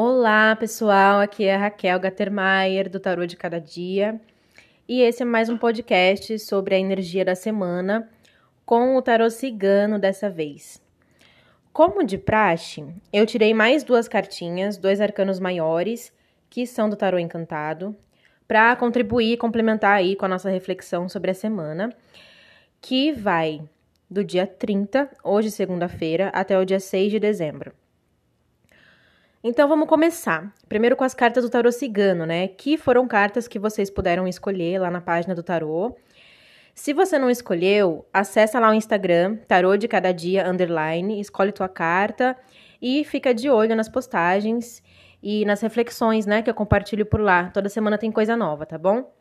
Olá, pessoal. Aqui é a Raquel Gattermeier do Tarô de Cada Dia. E esse é mais um podcast sobre a energia da semana com o tarô cigano dessa vez. Como de praxe, eu tirei mais duas cartinhas, dois arcanos maiores, que são do tarô encantado, para contribuir e complementar aí com a nossa reflexão sobre a semana, que vai do dia 30, hoje segunda-feira, até o dia 6 de dezembro. Então vamos começar. Primeiro com as cartas do tarô cigano, né? Que foram cartas que vocês puderam escolher lá na página do tarô. Se você não escolheu, acessa lá o Instagram, tarô de cada dia underline, escolhe tua carta e fica de olho nas postagens e nas reflexões, né, que eu compartilho por lá. Toda semana tem coisa nova, tá bom?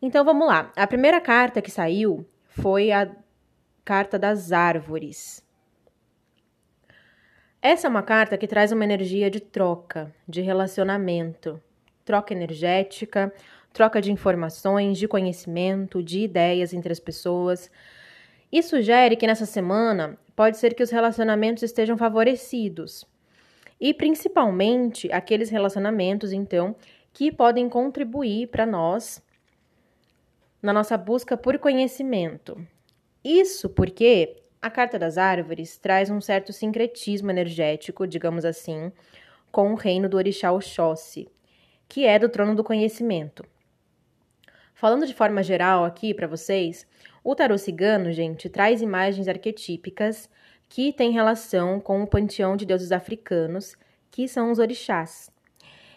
Então vamos lá. A primeira carta que saiu foi a carta das árvores. Essa é uma carta que traz uma energia de troca, de relacionamento, troca energética, troca de informações, de conhecimento, de ideias entre as pessoas. E sugere que nessa semana pode ser que os relacionamentos estejam favorecidos. E principalmente aqueles relacionamentos, então, que podem contribuir para nós na nossa busca por conhecimento. Isso porque a carta das árvores traz um certo sincretismo energético, digamos assim, com o reino do orixá Oxóssi, que é do trono do conhecimento. Falando de forma geral aqui para vocês, o tarô cigano, gente, traz imagens arquetípicas que têm relação com o panteão de deuses africanos, que são os orixás.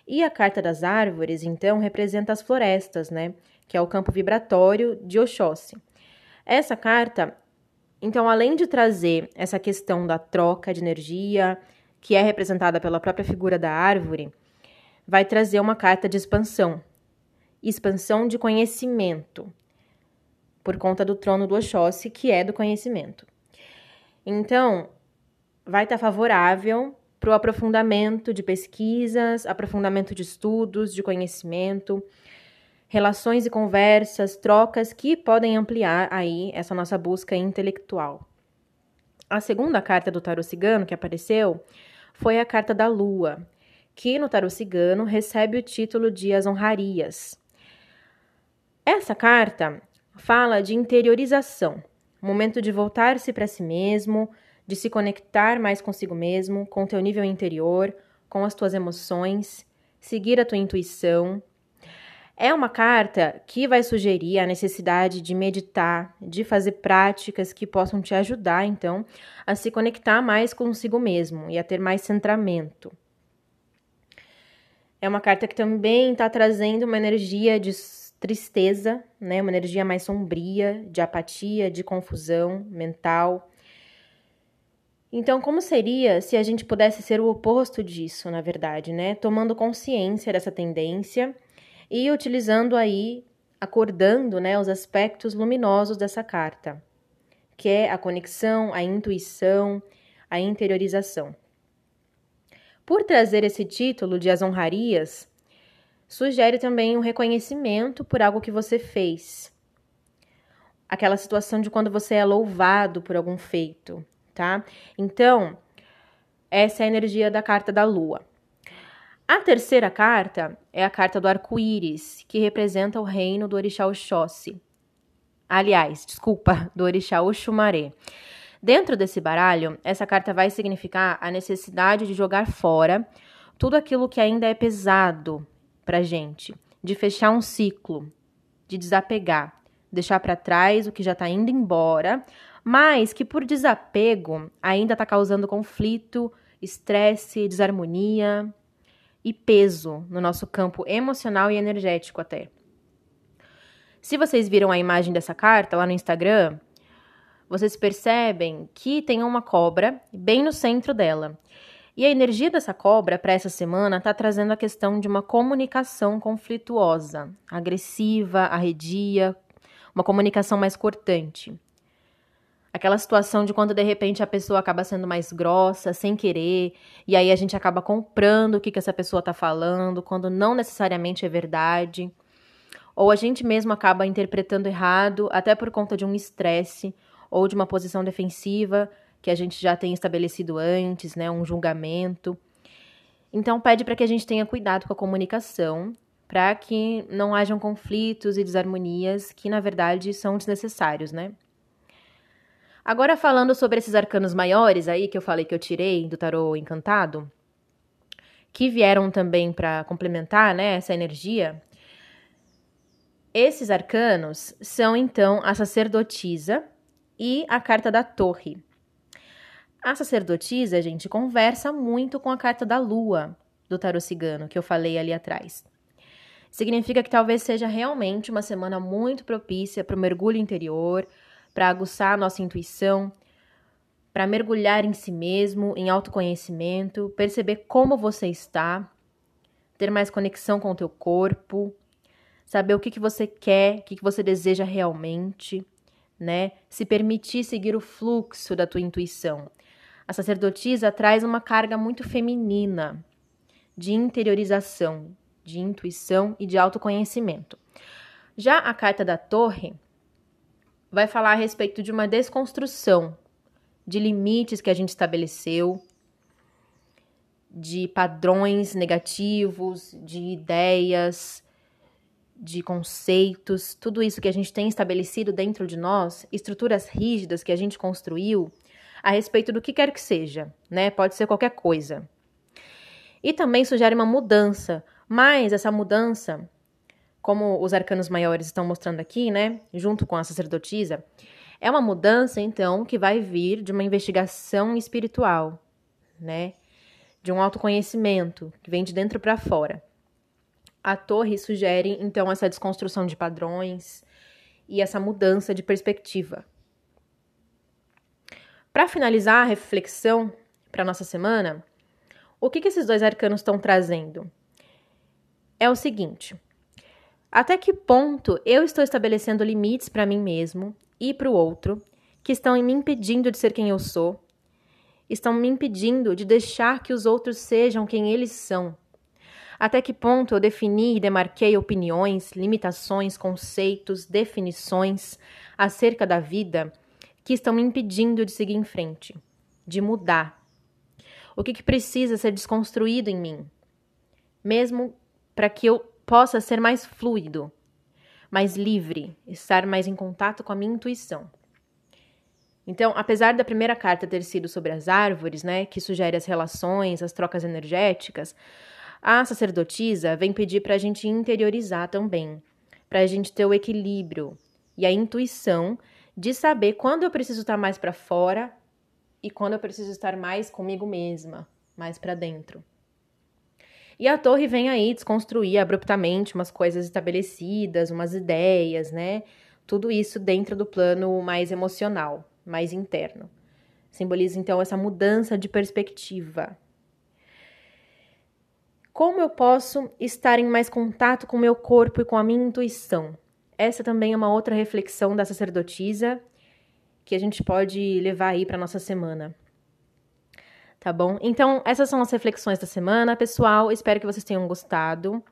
E a carta das árvores, então, representa as florestas, né? Que é o campo vibratório de Oxóssi. Essa carta então, além de trazer essa questão da troca de energia, que é representada pela própria figura da árvore, vai trazer uma carta de expansão expansão de conhecimento, por conta do trono do Oxóssi, que é do conhecimento. Então, vai estar favorável para o aprofundamento de pesquisas, aprofundamento de estudos, de conhecimento, relações e conversas, trocas que podem ampliar aí essa nossa busca intelectual. A segunda carta do tarô cigano que apareceu foi a carta da lua, que no tarô cigano recebe o título de as honrarias. Essa carta fala de interiorização, momento de voltar-se para si mesmo, de se conectar mais consigo mesmo, com teu nível interior, com as tuas emoções, seguir a tua intuição, é uma carta que vai sugerir a necessidade de meditar, de fazer práticas que possam te ajudar, então, a se conectar mais consigo mesmo e a ter mais centramento. É uma carta que também está trazendo uma energia de tristeza, né? Uma energia mais sombria, de apatia, de confusão mental. Então, como seria se a gente pudesse ser o oposto disso, na verdade, né? Tomando consciência dessa tendência e utilizando aí, acordando né, os aspectos luminosos dessa carta, que é a conexão, a intuição, a interiorização. Por trazer esse título de As Honrarias, sugere também um reconhecimento por algo que você fez. Aquela situação de quando você é louvado por algum feito, tá? Então, essa é a energia da carta da lua. A terceira carta é a carta do arco-íris, que representa o reino do orixá Oxóssi. Aliás, desculpa, do orixá Oxumaré. Dentro desse baralho, essa carta vai significar a necessidade de jogar fora tudo aquilo que ainda é pesado pra gente, de fechar um ciclo, de desapegar, deixar para trás o que já está indo embora, mas que por desapego ainda está causando conflito, estresse, desarmonia, e peso no nosso campo emocional e energético até. Se vocês viram a imagem dessa carta lá no Instagram, vocês percebem que tem uma cobra bem no centro dela. E a energia dessa cobra para essa semana está trazendo a questão de uma comunicação conflituosa, agressiva, arredia, uma comunicação mais cortante. Aquela situação de quando de repente a pessoa acaba sendo mais grossa, sem querer, e aí a gente acaba comprando o que, que essa pessoa está falando, quando não necessariamente é verdade. Ou a gente mesmo acaba interpretando errado, até por conta de um estresse ou de uma posição defensiva que a gente já tem estabelecido antes, né? Um julgamento. Então pede para que a gente tenha cuidado com a comunicação, para que não hajam conflitos e desarmonias que na verdade são desnecessários, né? Agora falando sobre esses arcanos maiores aí que eu falei que eu tirei do tarô encantado, que vieram também para complementar, né, essa energia. Esses arcanos são então a sacerdotisa e a carta da torre. A sacerdotisa, gente, conversa muito com a carta da lua do tarô cigano, que eu falei ali atrás. Significa que talvez seja realmente uma semana muito propícia para o mergulho interior, para aguçar a nossa intuição, para mergulhar em si mesmo, em autoconhecimento, perceber como você está, ter mais conexão com o teu corpo, saber o que, que você quer, o que, que você deseja realmente, né? Se permitir seguir o fluxo da tua intuição. A sacerdotisa traz uma carga muito feminina de interiorização, de intuição e de autoconhecimento. Já a carta da torre vai falar a respeito de uma desconstrução de limites que a gente estabeleceu, de padrões negativos, de ideias, de conceitos, tudo isso que a gente tem estabelecido dentro de nós, estruturas rígidas que a gente construiu a respeito do que quer que seja, né? Pode ser qualquer coisa. E também sugere uma mudança, mas essa mudança, como os arcanos maiores estão mostrando aqui, né, junto com a sacerdotisa, é uma mudança, então, que vai vir de uma investigação espiritual, né? De um autoconhecimento que vem de dentro para fora. A torre sugere, então, essa desconstrução de padrões e essa mudança de perspectiva. Para finalizar a reflexão para nossa semana, o que, que esses dois arcanos estão trazendo? É o seguinte: até que ponto eu estou estabelecendo limites para mim mesmo e para o outro, que estão me impedindo de ser quem eu sou, estão me impedindo de deixar que os outros sejam quem eles são. Até que ponto eu defini e demarquei opiniões, limitações, conceitos, definições acerca da vida que estão me impedindo de seguir em frente, de mudar. O que, que precisa ser desconstruído em mim, mesmo para que eu possa ser mais fluido, mais livre, estar mais em contato com a minha intuição. Então, apesar da primeira carta ter sido sobre as árvores, né, que sugere as relações, as trocas energéticas, a sacerdotisa vem pedir para a gente interiorizar também, para a gente ter o equilíbrio e a intuição de saber quando eu preciso estar mais para fora e quando eu preciso estar mais comigo mesma, mais para dentro. E a torre vem aí desconstruir abruptamente umas coisas estabelecidas, umas ideias, né? Tudo isso dentro do plano mais emocional, mais interno. Simboliza então essa mudança de perspectiva. Como eu posso estar em mais contato com o meu corpo e com a minha intuição? Essa também é uma outra reflexão da sacerdotisa que a gente pode levar aí para nossa semana tá bom? Então, essas são as reflexões da semana, pessoal. Espero que vocês tenham gostado.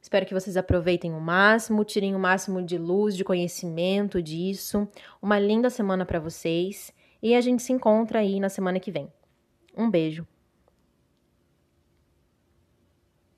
Espero que vocês aproveitem o máximo, tirem o máximo de luz, de conhecimento disso. Uma linda semana para vocês e a gente se encontra aí na semana que vem. Um beijo.